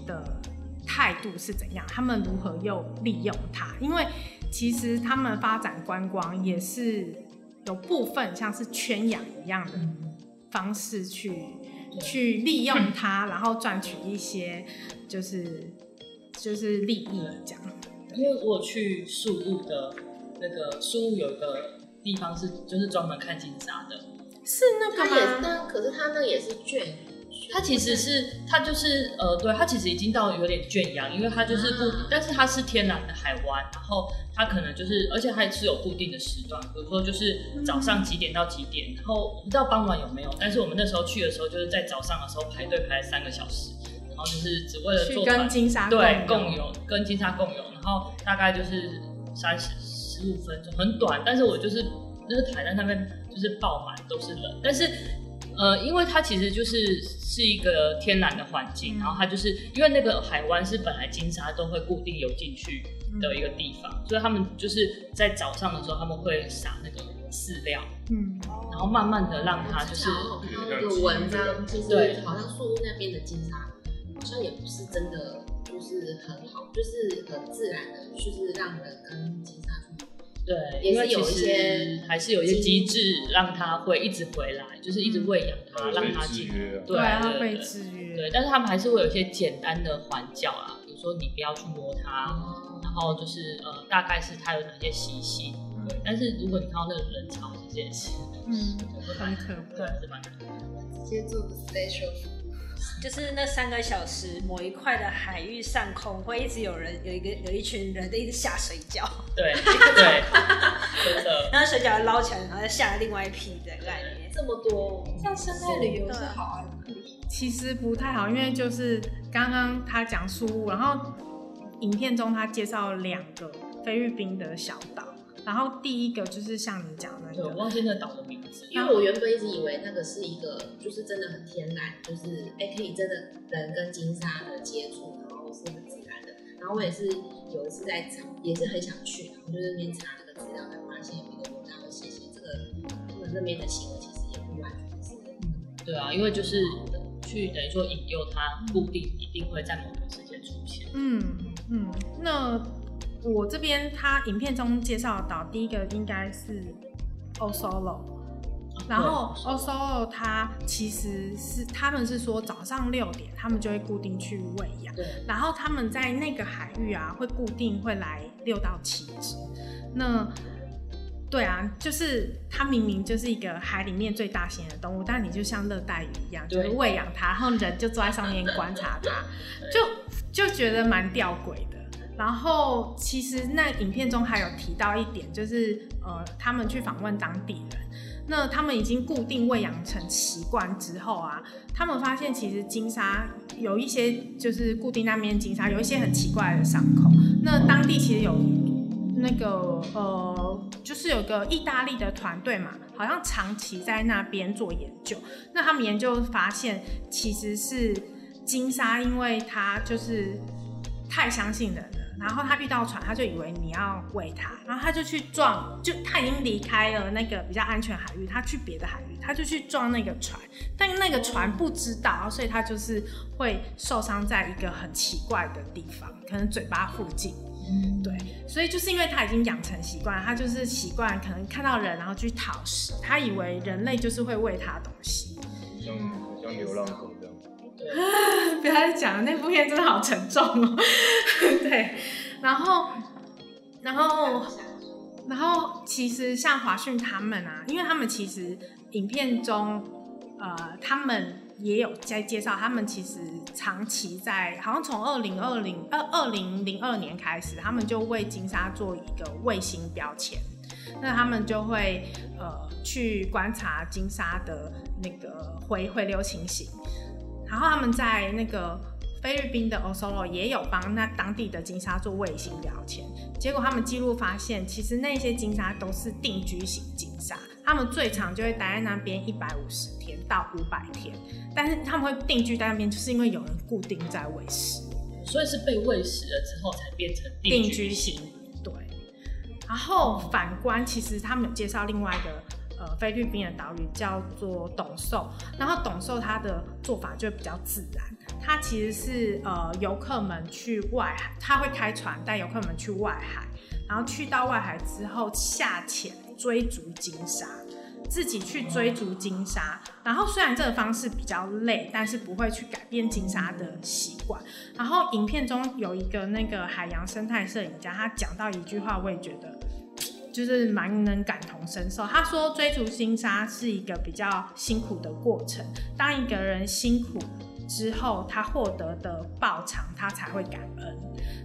[SPEAKER 1] 的态度是怎样，他们如何又利用它，因为。其实他们发展观光也是有部分像是圈养一样的方式去、嗯、去利用它，然后赚取一些就是就是利益这样。
[SPEAKER 4] 因为我去宿雾的那个宿雾有一个地方是就是专门看金沙的，
[SPEAKER 1] 是那
[SPEAKER 6] 个吗？可是他那也是圈。
[SPEAKER 4] 它其实是，它就是，呃，对，它其实已经到有点圈养，因为它就是不，啊、但是它是天然的海湾，然后它可能就是，而且它也是有固定的时段，比如说就是早上几点到几点，然后我不知道傍晚有没有，但是我们那时候去的时候，就是在早上的时候排队排了三个小时，然后就是只为了坐船，
[SPEAKER 1] 跟金沙
[SPEAKER 4] 对共游，跟金沙共游，然后大概就是三十十五分钟，很短，但是我就是那个台在那边就是爆满都是人，但是。呃，因为它其实就是是一个天然的环境，嗯、然后它就是因为那个海湾是本来金沙都会固定游进去的一个地方，嗯、所以他们就是在早上的时候他们会撒那个饲料，嗯，然后慢慢的让它就是
[SPEAKER 6] 有文章，其实好像树屋那边的金沙好像也不是真的就是很好，就是很自然的，就是让人跟金沙。
[SPEAKER 4] 对，因为其实还是有一些机制让它会一直回来，就是一直喂养它，让它进。
[SPEAKER 1] 对，它被制约。
[SPEAKER 4] 对，但是他们还是会有一些简单的环教啊，比如说你不要去摸它，然后就是呃，大概是它有哪些习性。对，但是如果你看到那个人潮这件事，
[SPEAKER 1] 嗯，很可怕，
[SPEAKER 4] 对，是蛮可怕。
[SPEAKER 6] 直接做个 special。
[SPEAKER 5] 就是那三个小时，某一块的海域上空会一直有人，有一个有一群人在一直下水饺。
[SPEAKER 4] 对 对，真的。
[SPEAKER 5] 然后水饺捞起来，然后再下另外一批的概念。
[SPEAKER 6] 这么多，像生态旅游是好还是不好？
[SPEAKER 1] 其实不太好，因为就是刚刚他讲书屋，然后影片中他介绍两个菲律宾的小岛，然后第一个就是像你讲的那个，
[SPEAKER 4] 我忘记那岛的名字，
[SPEAKER 6] 因为我原本一直以为那个是一个就是真的很天然，就是哎、欸、可以真的人跟金沙的接触，然后是很自然的。然后我也是有一次在查，也是很想去，然后就是那边查那个资料，才发现有一个文章写写这个他们那边的行为其实也不完全是。
[SPEAKER 4] 对啊，因为就是。去等于说引诱他固定一定会在某个时间出现。
[SPEAKER 1] 嗯嗯，那我这边他影片中介绍到第一个应该是 Osolo，然后 Osolo 他其实是他们是说早上六点他们就会固定去喂养，
[SPEAKER 6] 对，
[SPEAKER 1] 然后他们在那个海域啊会固定会来六到七只，那。对啊，就是它明明就是一个海里面最大型的动物，但你就像热带鱼一样，就是喂养它，然后人就坐在上面观察它，就就觉得蛮吊诡的。然后其实那影片中还有提到一点，就是呃，他们去访问当地人，那他们已经固定喂养成习惯之后啊，他们发现其实金沙有一些就是固定那边金沙有一些很奇怪的伤口，那当地其实有。那个呃，就是有个意大利的团队嘛，好像长期在那边做研究。那他们研究发现，其实是金沙，因为他就是太相信人，然后他遇到船，他就以为你要喂他，然后他就去撞，就他已经离开了那个比较安全海域，他去别的海域，他就去撞那个船，但那个船不知道，所以他就是会受伤在一个很奇怪的地方，可能嘴巴附近。嗯，对，所以就是因为他已经养成习惯，他就是习惯可能看到人然后去讨食，他以为人类就是会喂他东西，
[SPEAKER 2] 像像流浪狗
[SPEAKER 1] 不要再讲了，那部片真的好沉重哦。对，然后，然后，然后其实像华讯他们啊，因为他们其实影片中，呃，他们。也有在介绍，他们其实长期在，好像从二零二零二二零零二年开始，他们就为金沙做一个卫星标签。那他们就会呃去观察金沙的那个回回流情形，然后他们在那个菲律宾的 Osolo 也有帮那当地的金沙做卫星标签。结果他们记录发现，其实那些金沙都是定居型金沙，他们最长就会待在那边一百五十天到五百天。但是他们会定居在那边，就是因为有人固定在喂食，
[SPEAKER 4] 所以是被喂食了之后才变成定居型。
[SPEAKER 1] 对。然后反观，其实他们有介绍另外一个呃菲律宾的岛屿叫做董寿，然后董寿它的做法就比较自然，它其实是呃游客们去外海，他会开船带游客们去外海，然后去到外海之后下潜追逐金沙。自己去追逐金沙，然后虽然这个方式比较累，但是不会去改变金沙的习惯。然后影片中有一个那个海洋生态摄影家，他讲到一句话，我也觉得就是蛮能感同身受。他说，追逐星沙是一个比较辛苦的过程，当一个人辛苦之后，他获得的报偿，他才会感恩。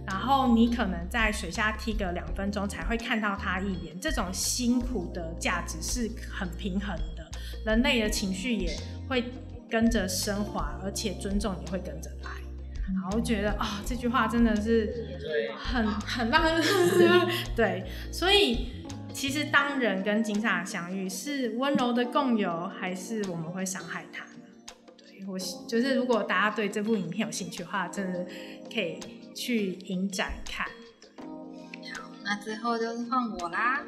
[SPEAKER 1] 然后你可能在水下踢个两分钟才会看到他一眼，这种辛苦的价值是很平衡的，人类的情绪也会跟着升华，而且尊重也会跟着来。然后我觉得啊、哦，这句话真的是很 很让人 对，所以其实当人跟警察相遇，是温柔的共游，还是我们会伤害他呢？对，我就是如果大家对这部影片有兴趣的话，真的可以。去影展看。
[SPEAKER 7] 好，那最后就是换我啦。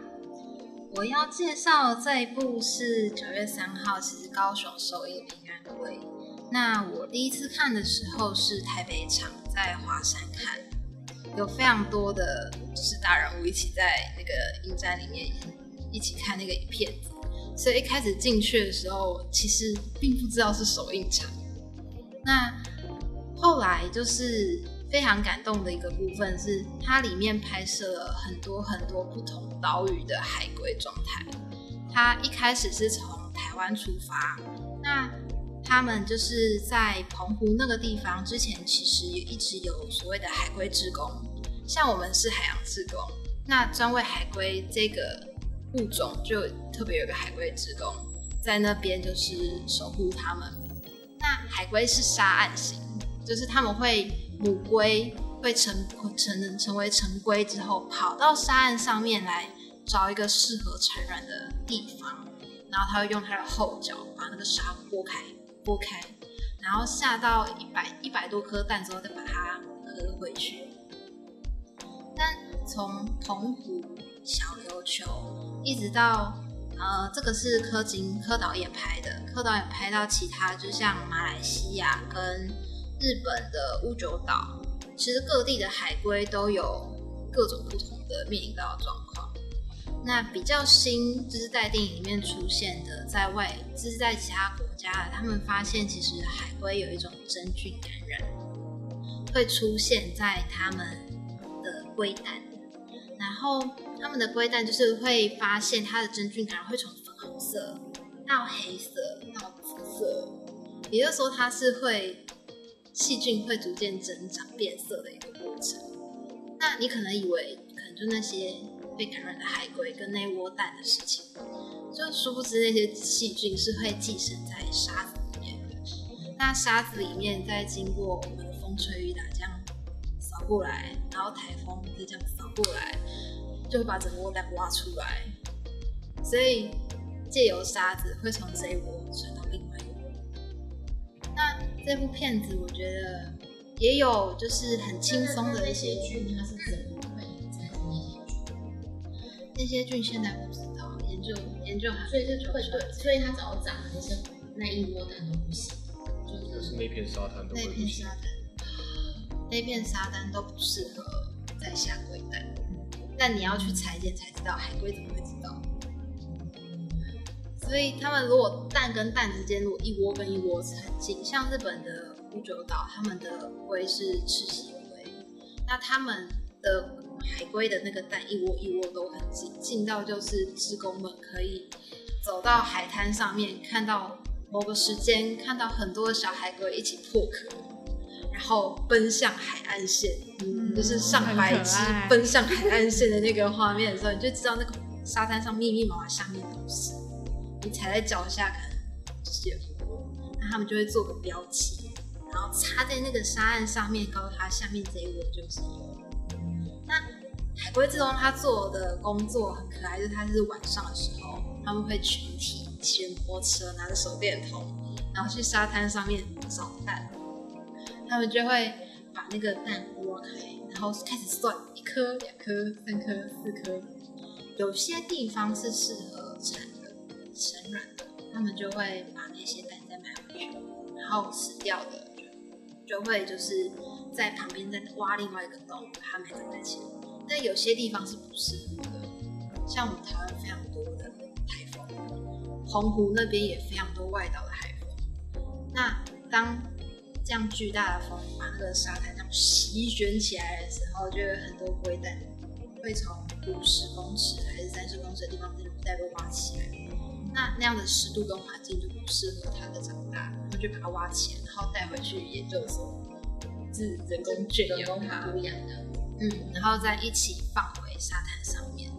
[SPEAKER 7] 我要介绍这一部是九月三号，其实高雄首映平安会。那我第一次看的时候是台北场，在华山看，有非常多的就是大人物一起在那个影展里面一起看那个影片，所以一开始进去的时候，其实并不知道是首映场。那后来就是。非常感动的一个部分是，它里面拍摄了很多很多不同岛屿的海龟状态。它一开始是从台湾出发，那他们就是在澎湖那个地方，之前其实也一直有所谓的海龟志工，像我们是海洋志工，那专为海龟这个物种，就特别有个海龟志工在那边，就是守护他们。那海龟是沙岸型，就是他们会母龟会成成成为成龟之后，跑到沙岸上面来找一个适合产卵的地方，然后它会用它的后脚把那个沙拨开，拨开，然后下到一百一百多颗蛋之后再把它合回去。但从铜湖、小琉球一直到呃，这个是柯金柯导演拍的，柯导演拍到其他，就像马来西亚跟日本的乌久岛，其实各地的海龟都有各种不同的面临到的状况。那比较新，就是在电影里面出现的，在外就是在其他国家，他们发现其实海龟有一种真菌感染，会出现在他们的龟蛋。然后他们的龟蛋就是会发现它的真菌感染会从粉红色到黑色到紫色，也就是说它是会细菌会逐渐增长变色的一个过程。那你可能以为可能就那些被感染的海龟跟那窝蛋的事情，就殊不知那些细菌是会寄生在沙子里面。那沙子里面再经过我们的风吹雨打这样扫过来，然后台风再这样扫。过来就会把整个窝蛋挖出来，所以借由沙子会从这一窝传到另外一窝。那这部片子我觉得也有就是很轻松的一些
[SPEAKER 6] 菌，它是怎么？那些菌
[SPEAKER 7] 现在不知道，研究研究还
[SPEAKER 6] 所以是会对，所以它只要长的那些那一窝蛋都不行，
[SPEAKER 2] 就是那片沙滩都不行，
[SPEAKER 7] 那片沙滩，那片沙滩都不适合。在下龟蛋，但你要去裁剪才知道，海龟怎么会知道？所以他们如果蛋跟蛋之间，如果一窝跟一窝是很近，像日本的屋久岛，他们的龟是赤蠵龟，那他们的海龟的那个蛋一窝一窝都很近，近到就是职工们可以走到海滩上面，看到某个时间看到很多的小海龟一起破壳。然后奔向海岸线，嗯，就是上百只奔向海岸线的那个画面的时候，你就知道那个沙滩上密密麻麻下面都是，你踩在脚下可能就是有那他们就会做个标记，然后插在那个沙岸上面，告诉他下面这一窝就是有。那海龟志工他做的工作很可爱，就是他是晚上的时候，他们会群体骑摩托车，拿着手电筒，然后去沙滩上面找蛋。他们就会把那个蛋挖开，然后开始算一颗、两颗、三颗、四颗。有些地方是适合产的、产卵的，他们就会把那些蛋再买回去，然后死掉的就会就是在旁边再挖另外一个洞，把它埋在那里。但有些地方是不适合的，像我们台湾非常多的台风，澎湖那边也非常多外岛的海风。那当这样巨大的风把那个沙滩上席卷起来的时候，就有很多龟蛋会从五十公尺还是三十公尺的地方那种再被挖起来。那那样的湿度跟环境就不适合它的长大，然后就把它挖起来，然后带回去研究所，是人工圈养它，
[SPEAKER 6] 养的。
[SPEAKER 7] 嗯，然后再一起放回沙滩上面。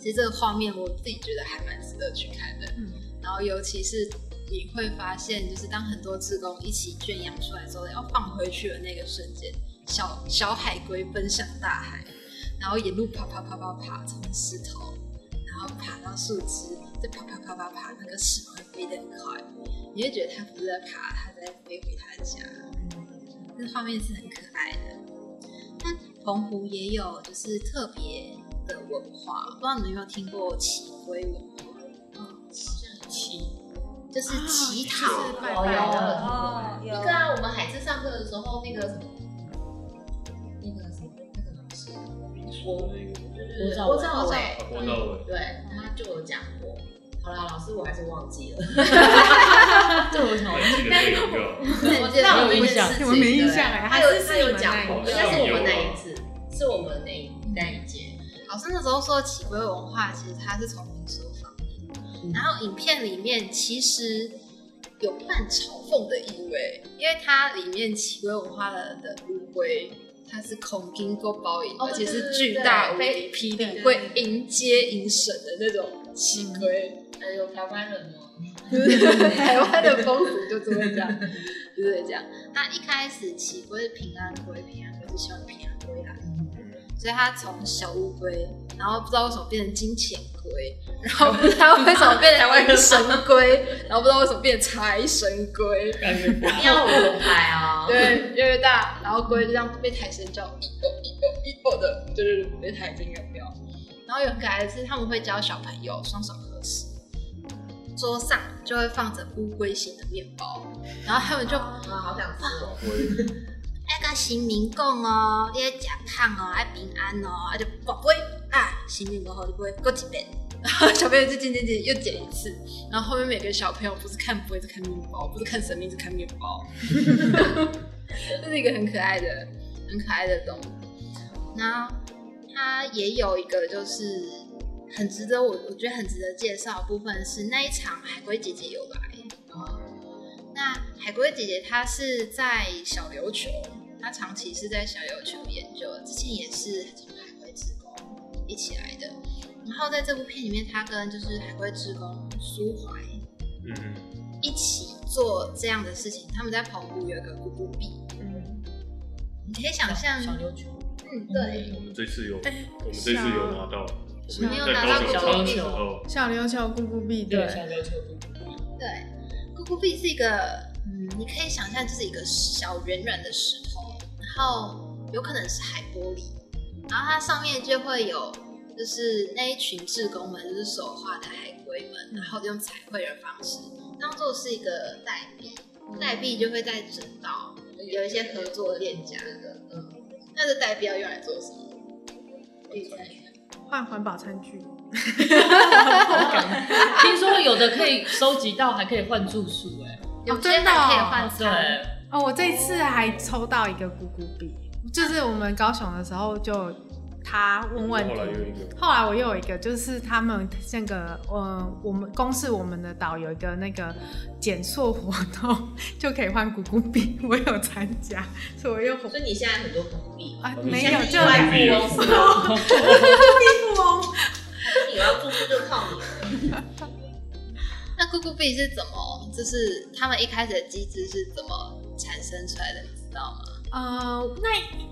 [SPEAKER 7] 其实这个画面我自己觉得还蛮值得去看的。嗯，然后尤其是。你会发现，就是当很多志工一起圈养出来之后，要放回去的那个瞬间，小小海龟奔向大海，然后沿路爬爬爬爬爬，从石头，然后爬到树枝，再爬爬爬爬爬，那个翅膀会飞得很快，你会觉得它不是在爬，它在飞回它的家。画面是很可爱的。那澎湖也有就是特别的文化，不知道你们有没有听过祈龟文化？
[SPEAKER 6] 嗯，祈。
[SPEAKER 7] 就是乞讨，
[SPEAKER 6] 哦，有，有，那个啊，我们海事上课的时候，那个什么，那个什么，那个老师，郭，郭兆伟，
[SPEAKER 2] 郭兆伟，
[SPEAKER 6] 对，他就有讲过。好啦，老师我还是忘记了。
[SPEAKER 2] 这我想记得这个，
[SPEAKER 6] 我记得有印象，
[SPEAKER 1] 我没印象哎，
[SPEAKER 6] 他有他有讲过，应该是我们那一次，是我们那那一届。
[SPEAKER 7] 老师那时候说乞龟文化，其实它是从民俗方面。然后影片里面其实有半嘲讽的意味，因为它里面祈龟文化的的乌龟，它是恐金够包影，而且是巨大无敌霹雳会迎接迎神的那种骑
[SPEAKER 6] 龟，有台湾人吗？
[SPEAKER 7] 台湾的风俗就是会这样，就是这样。那一开始起龟是平安龟，平安龟是希望平安归来，所以他从小乌龟，然后不知道为什么变成金钱龟，然后不知道为什么变成神龟，然后不知道为什么变成财神
[SPEAKER 4] 龟，
[SPEAKER 6] 你要有牌啊！
[SPEAKER 7] 对，越来越大，然后龟就这样被抬神叫，一哦一哦一哦的，就是被抬进来掉。然后有很可爱的是，他们会教小朋友双手合十。桌上就会放着乌龟形的面包，然后他们就
[SPEAKER 6] 啊，好想吃哦！
[SPEAKER 7] 那个新民共哦，你要甲亢哦，爱平安哦，啊就宝贝啊，新民过后就不会过几遍，然后小朋友就剪剪剪又剪一次，然后后面每个小朋友不是看不会是看面包，不是看神明是看面包，这是一个很可爱的很可爱的动物。然后它也有一个就是。很值得我，我觉得很值得介绍的部分是那一场海龟姐姐有来。嗯，那海龟姐姐她是在小琉球，她长期是在小琉球研究，之前也是从海龟志工一起来的。然后在这部片里面，她跟就是海龟志工苏怀，嗯，一起做这样的事情。他们在澎湖有一个咕咕壁，嗯，你可以想象
[SPEAKER 4] 小琉球，
[SPEAKER 7] 嗯，对，
[SPEAKER 2] 我们这次有，我们这次有拿到。
[SPEAKER 7] 没有拿到咕咕币，
[SPEAKER 1] 小琉球咕咕币，对，
[SPEAKER 4] 小琉球咕咕币，
[SPEAKER 7] 对，咕咕币是一个，嗯，你可以想象就是一个小圆圆的石头，然后有可能是海玻璃，然后它上面就会有，就是那一群志工们，就是手画的海龟们，然后用彩绘的方式当做是一个代币，代币就会在整到有一些合作店家的，嗯，那这代币要用来做什么？可以猜。
[SPEAKER 1] 换环保餐具，
[SPEAKER 4] 听说有的可以收集到，还可以换住宿，哎，
[SPEAKER 7] 有真的可以换餐。
[SPEAKER 4] 对，
[SPEAKER 1] 哦，我这次还抽到一个咕咕币，就是我们高雄的时候就。他问问题，后来我又有一个，就是他们那个，呃，我们公司我们的岛有一个那个减塑活动，就可以换咕咕币，我有参加，所以我又。
[SPEAKER 6] 所以你现在很多咕咕币
[SPEAKER 1] 啊？没有，就两个。
[SPEAKER 6] 咕咕币富翁，你要住宿就靠你了。
[SPEAKER 7] 那咕咕币是怎么？就是他们一开始的机制是怎么产生出来的？你知道吗？
[SPEAKER 1] 呃，那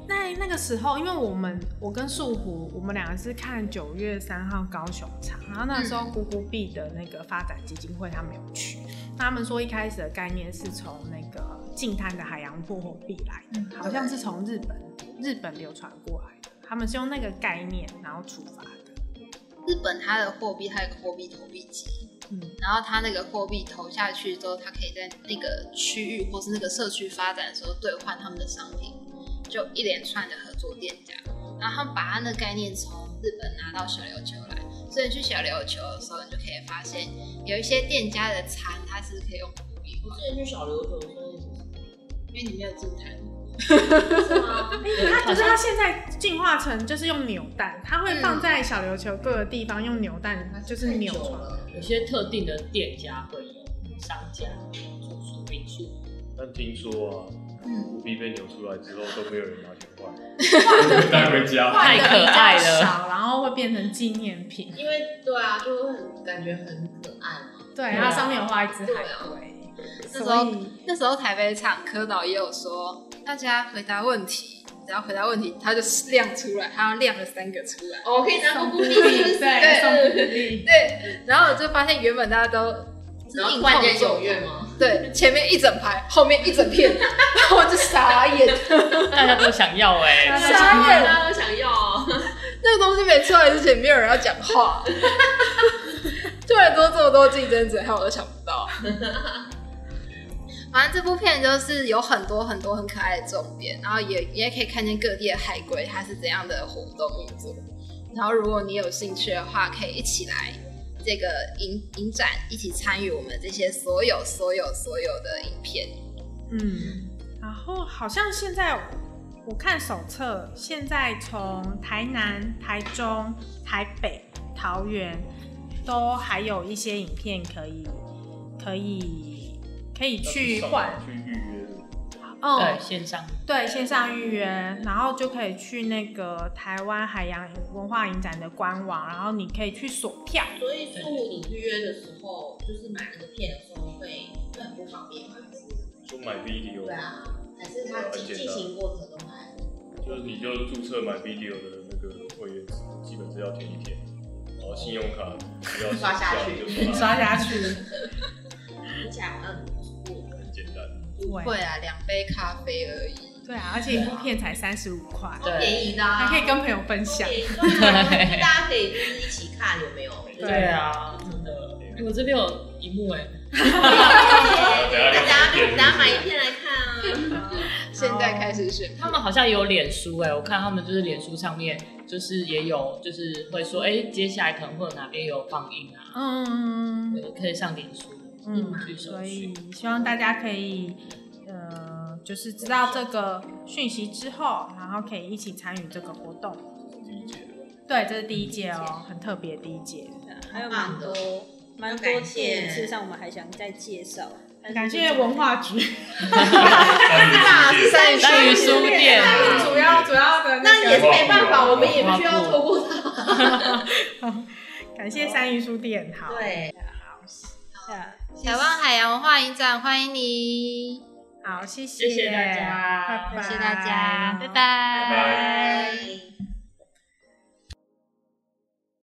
[SPEAKER 1] 那那个时候，因为我们我跟素虎，我们两个是看九月三号高雄场，然后那时候咕咕币的那个发展基金会他们有去，他们说一开始的概念是从那个近滩的海洋破货币来的，好像是从日本日本流传过来的，他们是用那个概念然后出发的。
[SPEAKER 7] 日本它的货币它有货币投币机。嗯，然后他那个货币投下去之后，他可以在那个区域或是那个社区发展的时候兑换他们的商品，就一连串的合作店家，然后他们把他那概念从日本拿到小琉球来，所以去小琉球的时候，你就可以发现有一些店家的餐它是可以用货币。
[SPEAKER 6] 我之前去小琉球的时候，
[SPEAKER 7] 因为你没有进餐。
[SPEAKER 6] 是吗？
[SPEAKER 1] 它就是它现在进化成就是用扭蛋，它会放在小琉球各个地方用扭蛋，就是扭了。
[SPEAKER 4] 有些特定的店家会有商家住宿民宿。
[SPEAKER 2] 但听说啊，古币被扭出来之后都没有人拿去换，带回家
[SPEAKER 4] 太可爱了，
[SPEAKER 1] 然后会变成纪念品。
[SPEAKER 6] 因为对啊，就会很感觉很可爱嘛。
[SPEAKER 1] 对，它上面有画一只海龟。
[SPEAKER 7] 那时候那时候台北场柯导也有说，大家回答问题，只要回答问题，他就亮出来，他要亮了三个出来，
[SPEAKER 6] 我可以拿咕咕币，
[SPEAKER 7] 对对对，然后我就发现原本大家都
[SPEAKER 6] 然后万年有月吗？
[SPEAKER 7] 对，前面一整排，后面一整片，然后我就傻眼，
[SPEAKER 4] 大家都想要哎，
[SPEAKER 7] 傻眼，
[SPEAKER 6] 大家都想要，
[SPEAKER 7] 那个东西没出来之前，没有人要讲话，突然多这么多竞争者，害我都想不到。反正这部片就是有很多很多很可爱的重点，然后也也可以看见各地的海龟它是怎样的活动运作。然后如果你有兴趣的话，可以一起来这个影影展，一起参与我们这些所有所有所有的影片。
[SPEAKER 1] 嗯，然后好像现在我看手册，现在从台南、台中、台北、桃园都还有一些影片可以可以。可以去换，
[SPEAKER 2] 去预约。
[SPEAKER 1] 嗯，
[SPEAKER 4] 对，线上
[SPEAKER 1] 对线上预约，然后就可以去那个台湾海洋文化影展的官网，然后你可以去锁票。
[SPEAKER 6] 所以说你预约的时候，就是买那个片的时候会会很不方便吗？
[SPEAKER 2] 就买 video。
[SPEAKER 6] 对啊，还是他进进行过程都还。
[SPEAKER 2] 就是你就注册买 video 的那个会员，基本是要填一填，然后信用卡只要
[SPEAKER 6] 刷下去
[SPEAKER 2] 就
[SPEAKER 1] 刷下去。
[SPEAKER 6] 听起来嗯。
[SPEAKER 7] 不会啊，两杯咖啡而已。
[SPEAKER 1] 对啊，而且一部片才三十五块，
[SPEAKER 6] 对，便宜的，啊，
[SPEAKER 1] 还可以跟朋友分享。
[SPEAKER 6] 对，大家可以就是一起看，有没有？
[SPEAKER 4] 对啊，真的。我这边有一幕哎，
[SPEAKER 6] 大家大家买一片来看啊。
[SPEAKER 7] 现在开始选，
[SPEAKER 4] 他们好像有脸书哎，我看他们就是脸书上面就是也有，就是会说哎，接下来可能会有哪边有放映啊，嗯，对，可以上脸书，
[SPEAKER 1] 嗯，所以希望大家可以呃，就是知道这个讯息之后，然后可以一起参与这个活动。
[SPEAKER 2] 第一届，
[SPEAKER 1] 对，这是第一届哦，很特别第一届，
[SPEAKER 5] 还有蛮多蛮多电影，事实上我们还想再介绍。
[SPEAKER 1] 感谢文化局，
[SPEAKER 4] 三语书店，
[SPEAKER 1] 主要主要的
[SPEAKER 6] 那也是没办法，我们也不需要透过他。
[SPEAKER 1] 感谢三鱼书店，好，
[SPEAKER 6] 对，
[SPEAKER 1] 好，
[SPEAKER 7] 台湾海洋文化影展欢迎你，
[SPEAKER 1] 好，谢谢，
[SPEAKER 4] 谢谢大家，
[SPEAKER 1] 拜拜，
[SPEAKER 7] 谢谢大家，拜拜。
[SPEAKER 2] 拜拜。